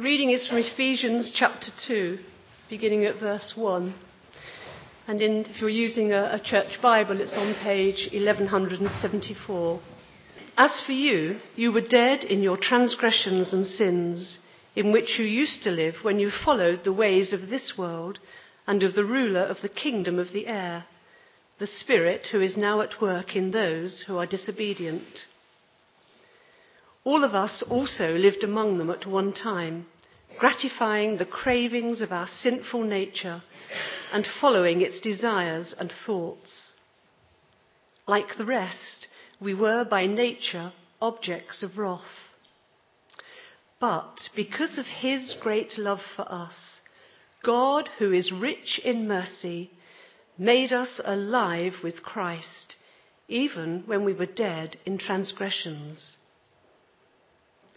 The reading is from Ephesians chapter 2, beginning at verse 1. And in, if you're using a, a church Bible, it's on page 1174. As for you, you were dead in your transgressions and sins, in which you used to live when you followed the ways of this world and of the ruler of the kingdom of the air, the Spirit who is now at work in those who are disobedient. All of us also lived among them at one time, gratifying the cravings of our sinful nature and following its desires and thoughts. Like the rest, we were by nature objects of wrath. But because of his great love for us, God, who is rich in mercy, made us alive with Christ, even when we were dead in transgressions.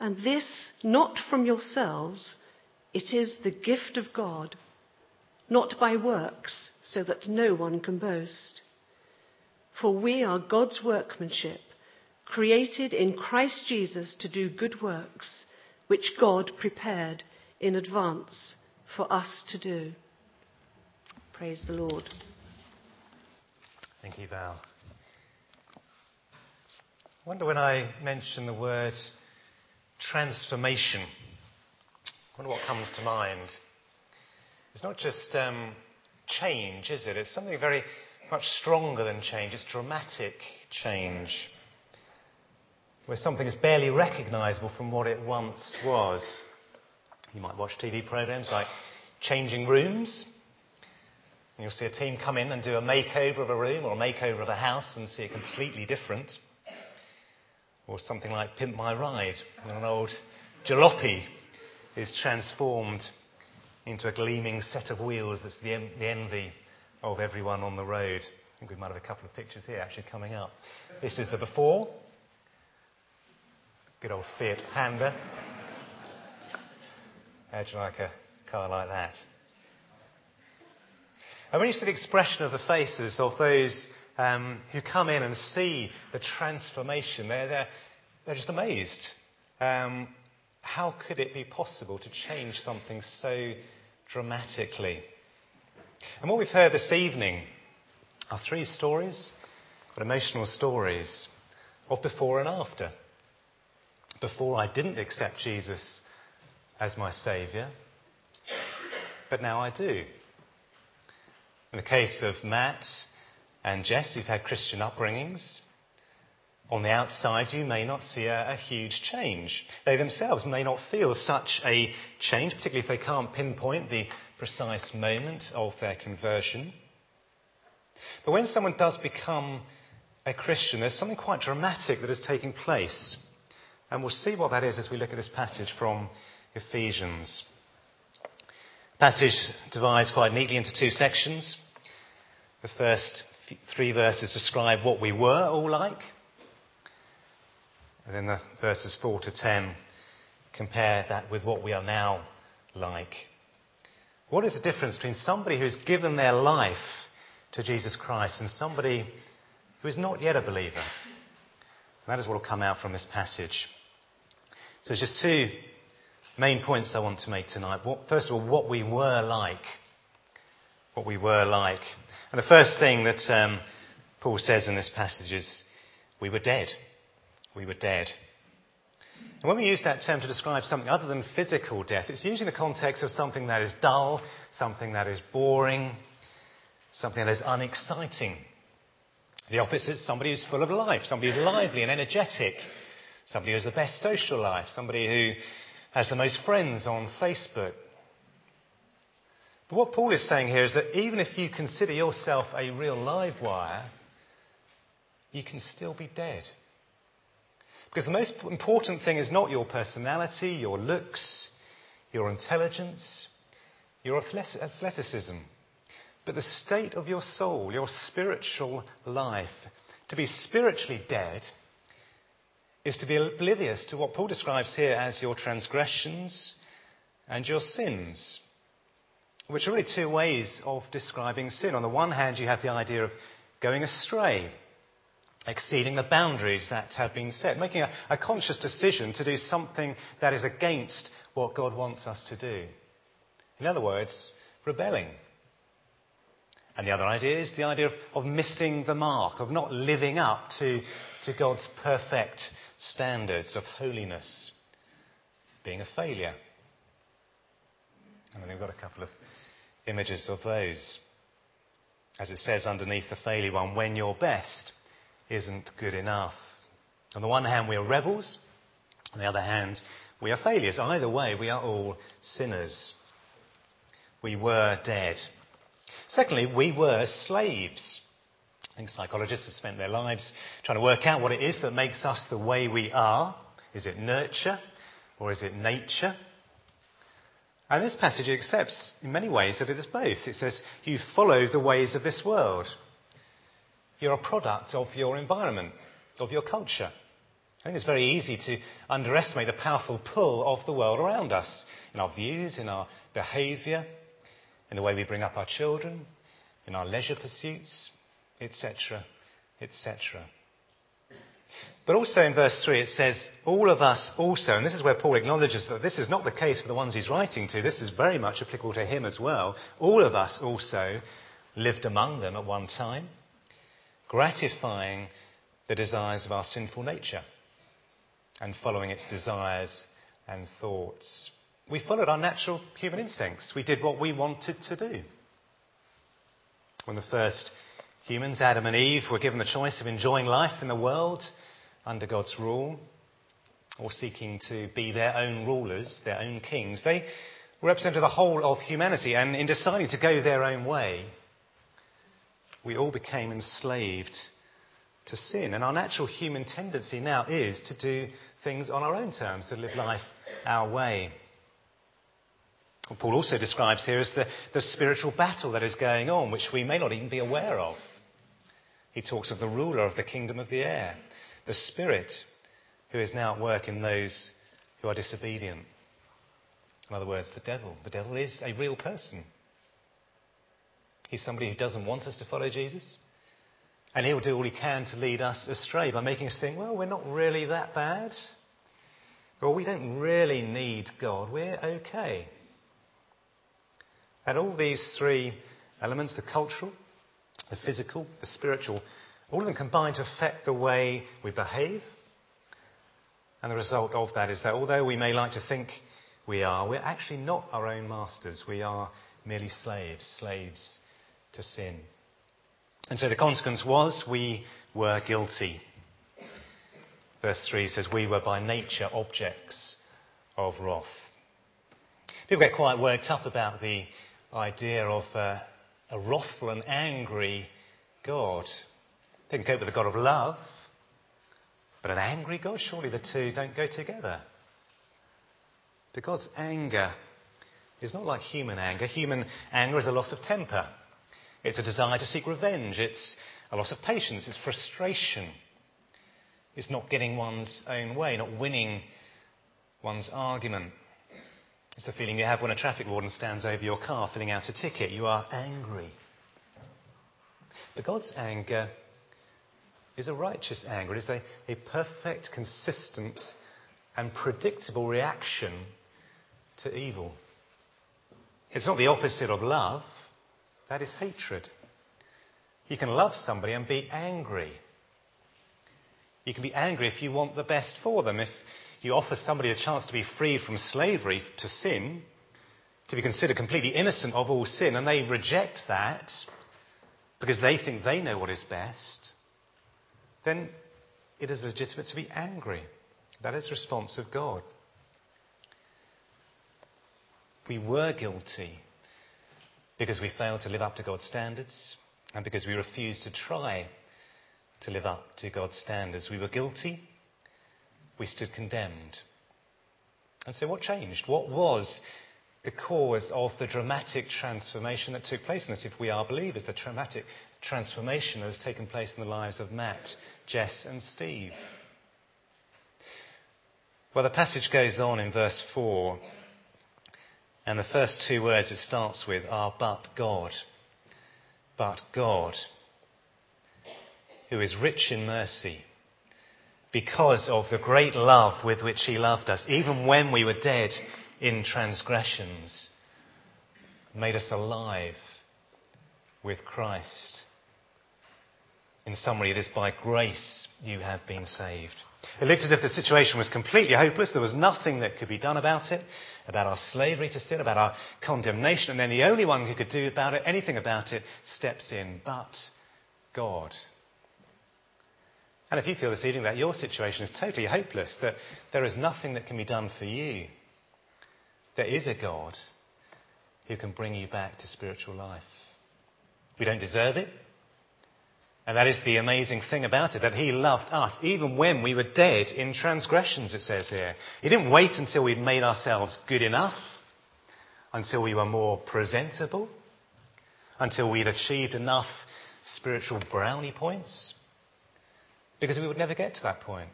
and this not from yourselves, it is the gift of God, not by works, so that no one can boast. For we are God's workmanship, created in Christ Jesus to do good works, which God prepared in advance for us to do. Praise the Lord. Thank you, Val. I wonder when I mention the word transformation. I wonder what comes to mind. It's not just um, change, is it? It's something very much stronger than change. It's dramatic change, where something is barely recognizable from what it once was. You might watch TV programs like Changing Rooms. And you'll see a team come in and do a makeover of a room or a makeover of a house and see it completely different. Or something like Pimp My Ride, when an old jalopy is transformed into a gleaming set of wheels that's the, en- the envy of everyone on the road. I think we might have a couple of pictures here actually coming up. This is the before. Good old Fiat Panda. How'd you like a car like that? And when you see the expression of the faces of those um, who come in and see the transformation. They're, they're, they're just amazed. Um, how could it be possible to change something so dramatically? And what we've heard this evening are three stories, but emotional stories of before and after. Before I didn't accept Jesus as my Saviour, but now I do. In the case of Matt, and Jess, who've had Christian upbringings. On the outside, you may not see a, a, huge change. They themselves may not feel such a change, particularly if they can't pinpoint the precise moment of their conversion. But when someone does become a Christian, there's something quite dramatic that is taking place. And we'll see what that is as we look at this passage from Ephesians. The passage divides quite neatly into two sections. The first three verses describe what we were all like. And then the verses 4 to 10 compare that with what we are now like. What is the difference between somebody who's given their life to Jesus Christ and somebody who is not yet a believer? And that is what will come out from this passage. So there's just two main points I want to make tonight. First of all, what we were like. What we were like. And the first thing that um, Paul says in this passage is, we were dead. We were dead. And when we use that term to describe something other than physical death, it's usually in the context of something that is dull, something that is boring, something that is unexciting. The opposite is somebody who's full of life, somebody who's lively and energetic, somebody who has the best social life, somebody who has the most friends on Facebook, but what Paul is saying here is that even if you consider yourself a real live wire, you can still be dead. Because the most important thing is not your personality, your looks, your intelligence, your athleticism, but the state of your soul, your spiritual life. To be spiritually dead is to be oblivious to what Paul describes here as your transgressions and your sins, which are really two ways of describing sin. On the one hand, you have the idea of going astray, exceeding the boundaries that have been set, making a, a conscious decision to do something that is against what God wants us to do. In other words, rebelling. And the other idea is the idea of, of missing the mark, of not living up to, to God's perfect standards of holiness, being a failure. And then we've got a couple of images of those. As it says underneath the failure one, when your best isn't good enough. On the one hand, we are rebels. On the other hand, we are failures. Either way, we are all sinners. We were dead. Secondly, we were slaves. I think psychologists have spent their lives trying to work out what it is that makes us the way we are. Is it nurture or is it nature? And this passage accepts in many ways that it is both. It says, You follow the ways of this world. You're a product of your environment, of your culture. I think it's very easy to underestimate the powerful pull of the world around us in our views, in our behaviour, in the way we bring up our children, in our leisure pursuits, etc., etc. But also in verse 3 it says, all of us also, and this is where Paul acknowledges that this is not the case for the ones he's writing to, this is very much applicable to him as well. All of us also lived among them at one time, gratifying the desires of our sinful nature and following its desires and thoughts. We followed our natural human instincts. We did what we wanted to do. When the first Humans, Adam and Eve, were given the choice of enjoying life in the world under God's rule or seeking to be their own rulers, their own kings. They represented the whole of humanity, and in deciding to go their own way, we all became enslaved to sin. And our natural human tendency now is to do things on our own terms, to live life our way. What Paul also describes here is the, the spiritual battle that is going on, which we may not even be aware of. He talks of the ruler of the kingdom of the air, the spirit who is now at work in those who are disobedient. In other words, the devil. The devil is a real person. He's somebody who doesn't want us to follow Jesus. And he'll do all he can to lead us astray by making us think, well, we're not really that bad. Or we don't really need God. We're okay. And all these three elements the cultural, the physical, the spiritual, all of them combine to affect the way we behave. And the result of that is that although we may like to think we are, we're actually not our own masters. We are merely slaves, slaves to sin. And so the consequence was we were guilty. Verse 3 says, We were by nature objects of wrath. People get quite worked up about the idea of uh, a wrathful and angry God. They can cope with a God of love, but an angry God, surely the two don't go together. But God's anger is not like human anger. Human anger is a loss of temper. It's a desire to seek revenge. It's a loss of patience. It's frustration. It's not getting one's own way, not winning one's argument. It's the feeling you have when a traffic warden stands over your car filling out a ticket. You are angry. But God's anger is a righteous anger. It is a, a perfect, consistent, and predictable reaction to evil. It's not the opposite of love, that is hatred. You can love somebody and be angry. You can be angry if you want the best for them. If you offer somebody a chance to be freed from slavery to sin, to be considered completely innocent of all sin, and they reject that because they think they know what is best, then it is legitimate to be angry. That is the response of God. We were guilty because we failed to live up to God's standards and because we refused to try to live up to God's standards. We were guilty we stood condemned. And so, what changed? What was the cause of the dramatic transformation that took place in us, if we are believers, the dramatic transformation that has taken place in the lives of Matt, Jess, and Steve. Well, the passage goes on in verse 4, and the first two words it starts with are but God. But God, who is rich in mercy, because of the great love with which He loved us, even when we were dead in transgressions, made us alive with Christ. In summary, it is by grace you have been saved. It looked as if the situation was completely hopeless. There was nothing that could be done about it, about our slavery to sin, about our condemnation. And then the only one who could do about it, anything about it, steps in. But God. And if you feel this evening that your situation is totally hopeless, that there is nothing that can be done for you, there is a God who can bring you back to spiritual life. We don't deserve it. And that is the amazing thing about it, that He loved us even when we were dead in transgressions, it says here. He didn't wait until we'd made ourselves good enough, until we were more presentable, until we'd achieved enough spiritual brownie points, because we would never get to that point.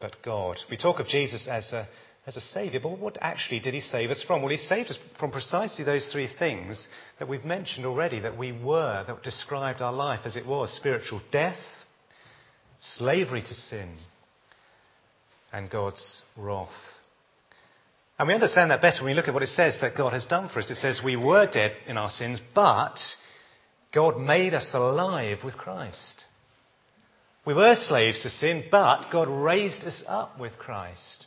But God. We talk of Jesus as a as a Saviour. But what actually did He save us from? Well, He saved us from precisely those three things that we've mentioned already that we were, that described our life as it was spiritual death, slavery to sin, and God's wrath. And we understand that better when we look at what it says that God has done for us. It says we were dead in our sins, but God made us alive with Christ. We were slaves to sin, but God raised us up with Christ.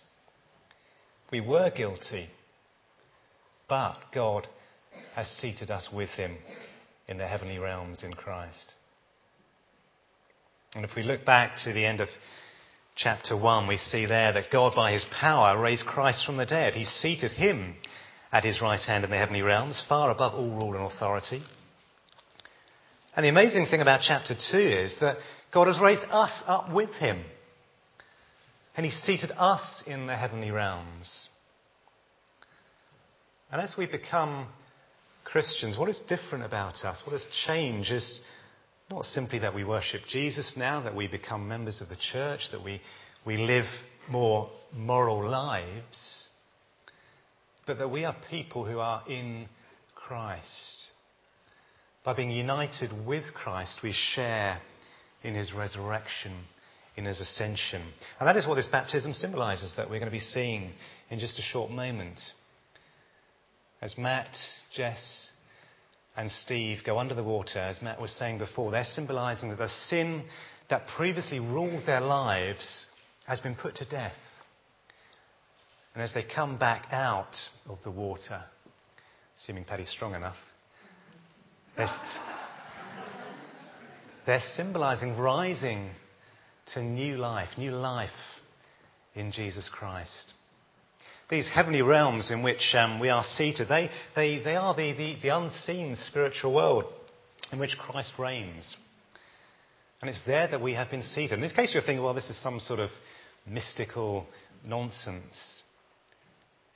We were guilty, but God has seated us with him in the heavenly realms in Christ. And if we look back to the end of chapter 1, we see there that God, by his power, raised Christ from the dead. He seated him at his right hand in the heavenly realms, far above all rule and authority. And the amazing thing about chapter 2 is that God has raised us up with him and He seated us in the heavenly realms. And as we become Christians, what is different about us? What has changed is not simply that we worship Jesus now, that we become members of the church, that we, we live more moral lives, but that we are people who are in Christ. By being united with Christ, we share in his resurrection in his ascension. And that is what this baptism symbolizes that we're going to be seeing in just a short moment. As Matt, Jess, and Steve go under the water, as Matt was saying before, they're symbolizing that the sin that previously ruled their lives has been put to death. And as they come back out of the water, assuming Paddy's strong enough, they're, symbolizing rising to new life, new life in Jesus Christ. These heavenly realms in which um, we are seated, they, they, they are the, the, the unseen spiritual world in which Christ reigns. And it's there that we have been seated. And in case you're thinking, well, this is some sort of mystical nonsense,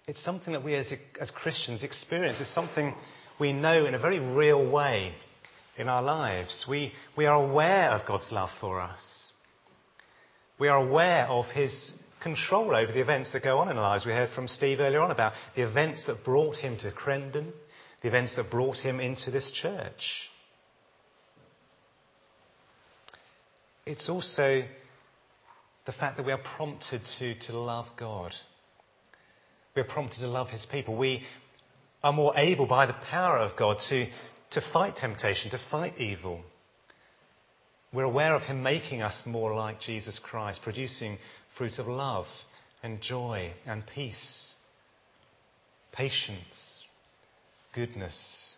it's something that we as, as Christians experience. It's something we know in a very real way in our lives. We, we are aware of God's love for us. We are aware of his control over the events that go on in our lives. We heard from Steve earlier on about the events that brought him to Crendon, the events that brought him into this church. It's also the fact that we are prompted to, to love God. We are prompted to love his people. We are more able by the power of God to, to fight temptation, to fight evil. We're aware of Him making us more like Jesus Christ, producing fruit of love and joy and peace, patience, goodness,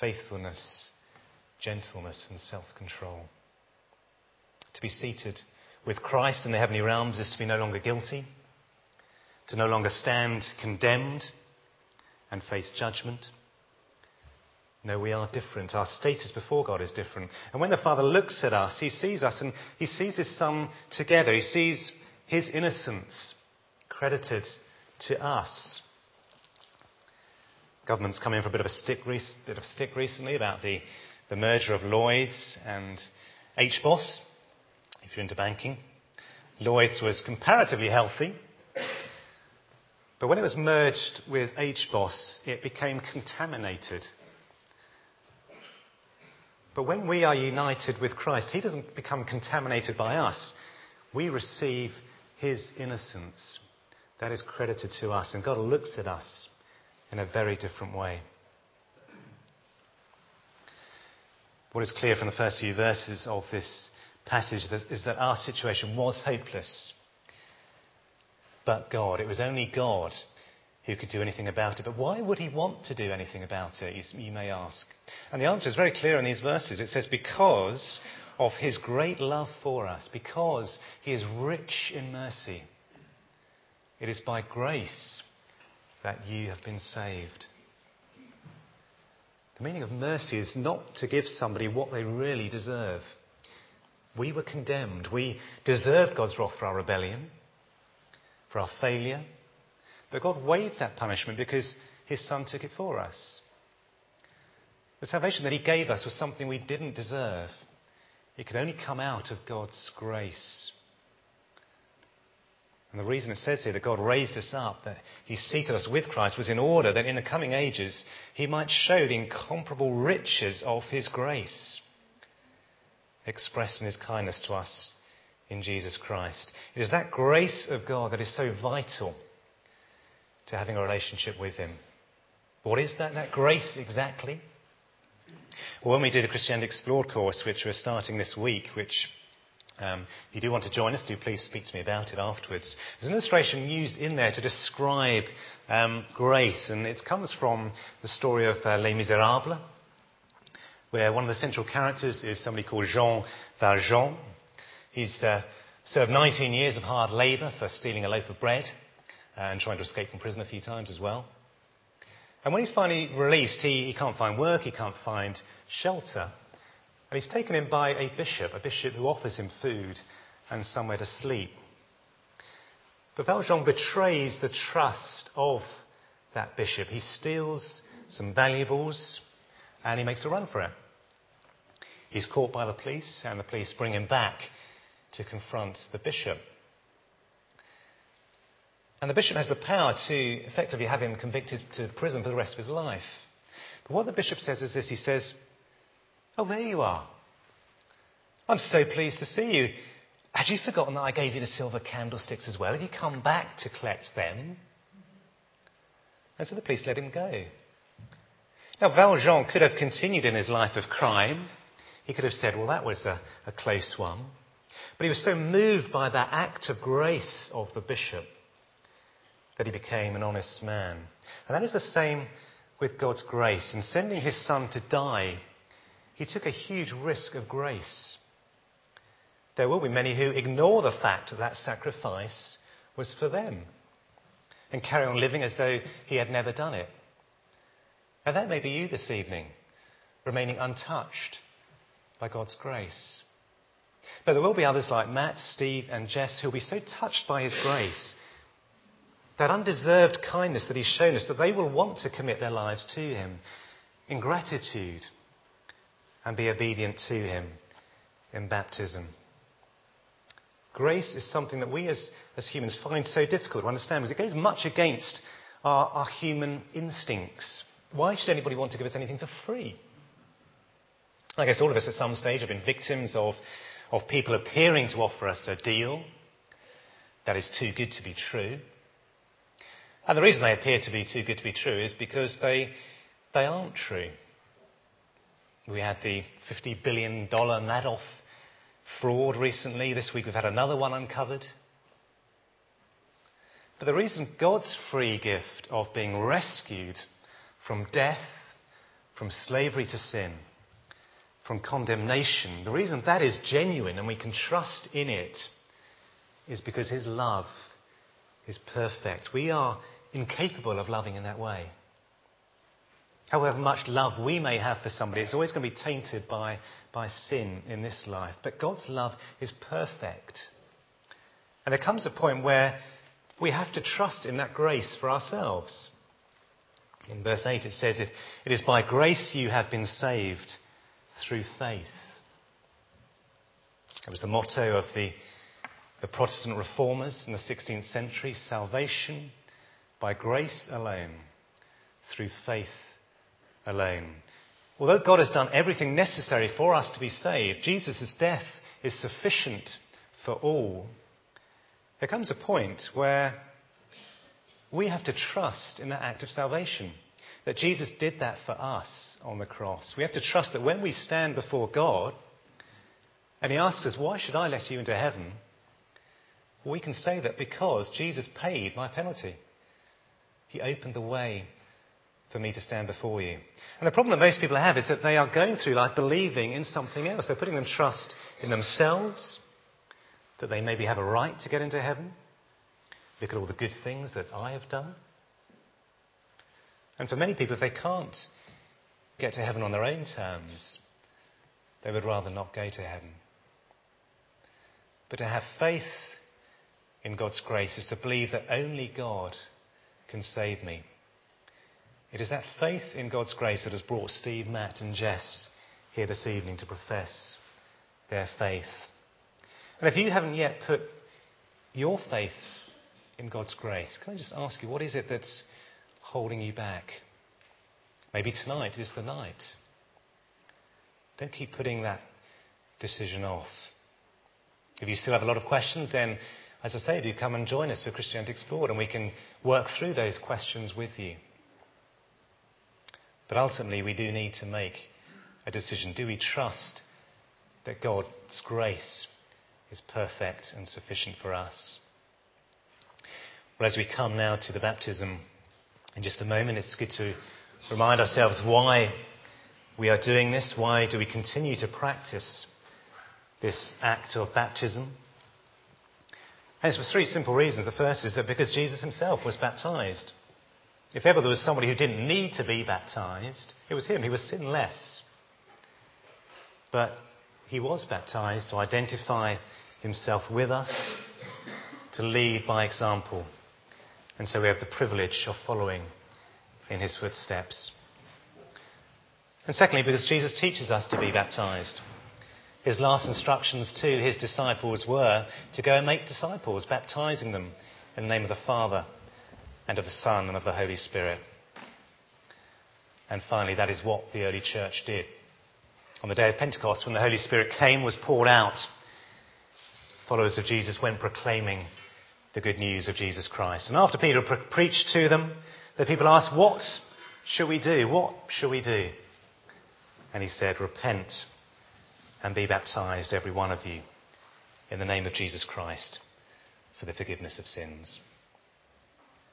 faithfulness, gentleness, and self control. To be seated with Christ in the heavenly realms is to be no longer guilty, to no longer stand condemned and face judgment no, we are different. Our status before God is different. And when the Father looks at us, He sees us and He sees His Son together. He sees His innocence credited to us. Government's come in for a bit of a stick, bit of stick recently about the, the merger of Lloyds and HBOS, if you're into banking. Lloyds was comparatively healthy, when it was merged with HBOS, it became contaminated. But when we are united with Christ, He doesn't become contaminated by us. We receive His innocence. That is credited to us, and God looks at us in a very different way. What is clear from the first few verses of this passage is that our situation was hopeless. But God, it was only God who could do anything about it. But why would he want to do anything about it, you may ask? And the answer is very clear in these verses. It says, Because of his great love for us, because he is rich in mercy, it is by grace that you have been saved. The meaning of mercy is not to give somebody what they really deserve. We were condemned. We deserved God's wrath for our rebellion, for our failure. But God waived that punishment because His Son took it for us. The salvation that He gave us was something we didn't deserve. It could only come out of God's grace. And the reason it says here that God raised us up, that He seated us with Christ, was in order that in the coming ages He might show the incomparable riches of His grace, expressed in His kindness to us in Jesus Christ. It is that grace of God that is so vital to having a relationship with Him. What is that, that grace exactly? Well, when we do the Christianity Explored course, which we're starting this week, which um, if you do want to join us, do please speak to me about it afterwards. There's an illustration used in there to describe um, grace, and it comes from the story of uh, Les Miserables, where one of the central characters is somebody called Jean Valjean. He's uh, served 19 years of hard labour for stealing a loaf of bread and trying to escape from prison a few times as well. And when he's finally released, he, he can't find work, he can't find shelter. And he's taken in by a bishop, a bishop who offers him food and somewhere to sleep. But Valjean betrays the trust of that bishop. He steals some valuables and he makes a run for it. He's caught by the police, and the police bring him back to confront the bishop. And the bishop has the power to effectively have him convicted to prison for the rest of his life. But what the bishop says is this he says, Oh, there you are. I'm so pleased to see you. Had you forgotten that I gave you the silver candlesticks as well? Have you come back to collect them? And so the police let him go. Now, Valjean could have continued in his life of crime. He could have said, well, that was a, a close one. But he was so moved by that act of grace of the bishop that he became an honest man. And that is the same with God's grace. In sending his son to die he took a huge risk of grace. There will be many who ignore the fact that that sacrifice was for them and carry on living as though he had never done it. And that may be you this evening, remaining untouched by God's grace. But there will be others like Matt, Steve, and Jess who will be so touched by his grace, that undeserved kindness that he's shown us, that they will want to commit their lives to him in gratitude and be obedient to Him in baptism. Grace is something that we as, as humans find so difficult to understand because it goes much against our, our human instincts. Why should anybody want to give us anything for free? I guess all of us at some stage have been victims of, of people appearing to offer us a deal that is too good to be true. And the reason they appear to be too good to be true is because they, they aren't true. We had the $50 billion Madoff fraud recently. This week we've had another one uncovered. But the reason God's free gift of being rescued from death, from slavery to sin, from condemnation, the reason that is genuine and we can trust in it is because His love is perfect. We are incapable of loving in that way however much love we may have for somebody, it's always going to be tainted by, by sin in this life. But God's love is perfect. And there comes a point where we have to trust in that grace for ourselves. In verse 8 it says, It, it is by grace you have been saved through faith. It was the motto of the, the Protestant reformers in the 16th century salvation by grace alone, through faith alone. Although God has done everything necessary for us to be saved, Jesus' death is sufficient for all. There comes a point where we have to trust in that act of salvation. That Jesus did that for us on the cross. We have to trust that when we stand before God and He asks us, Why should I let you into heaven? we can say that because Jesus paid my penalty. He opened the way for me to stand before you. And the problem that most people have is that they are going through life believing in something else. They're putting their trust in themselves, that they maybe have a right to get into heaven. Look at all the good things that I have done. And for many people, if they can't get to heaven on their own terms, they would rather not go to heaven. But to have faith in God's grace is to believe that only God can save me. It is that faith in God's grace that has brought Steve, Matt, and Jess here this evening to profess their faith. And if you haven't yet put your faith in God's grace, can I just ask you, what is it that's holding you back? Maybe tonight is the night. Don't keep putting that decision off. If you still have a lot of questions, then, as I say, do come and join us for Christianity Explored and we can work through those questions with you. But ultimately, we do need to make a decision. Do we trust that God's grace is perfect and sufficient for us. Well, as we come now to the baptism in just a moment, it's good to remind ourselves why we are doing this. Why do we continue to practice this act of baptism? And it's for three simple reasons. The first is that because Jesus himself was baptized. If ever there was somebody who didn't need to be baptized, it was him. He was sinless. But he was baptized to identify himself with us, to lead by example. And so we have the privilege of following in his footsteps. And secondly, because Jesus teaches us to be baptized. His last instructions to his disciples were to go and make disciples, baptizing them in the name of the Father and of the Son and of the Holy Spirit. And finally, that is what the early church did. On the day of Pentecost, when the Holy Spirit came, was poured out followers of Jesus went proclaiming the good news of Jesus Christ. And after Peter pre- preached to them, the people asked, What shall we do? What shall we do? And he said, Repent and be baptized, every one of you, in the name of Jesus Christ, for the forgiveness of sins.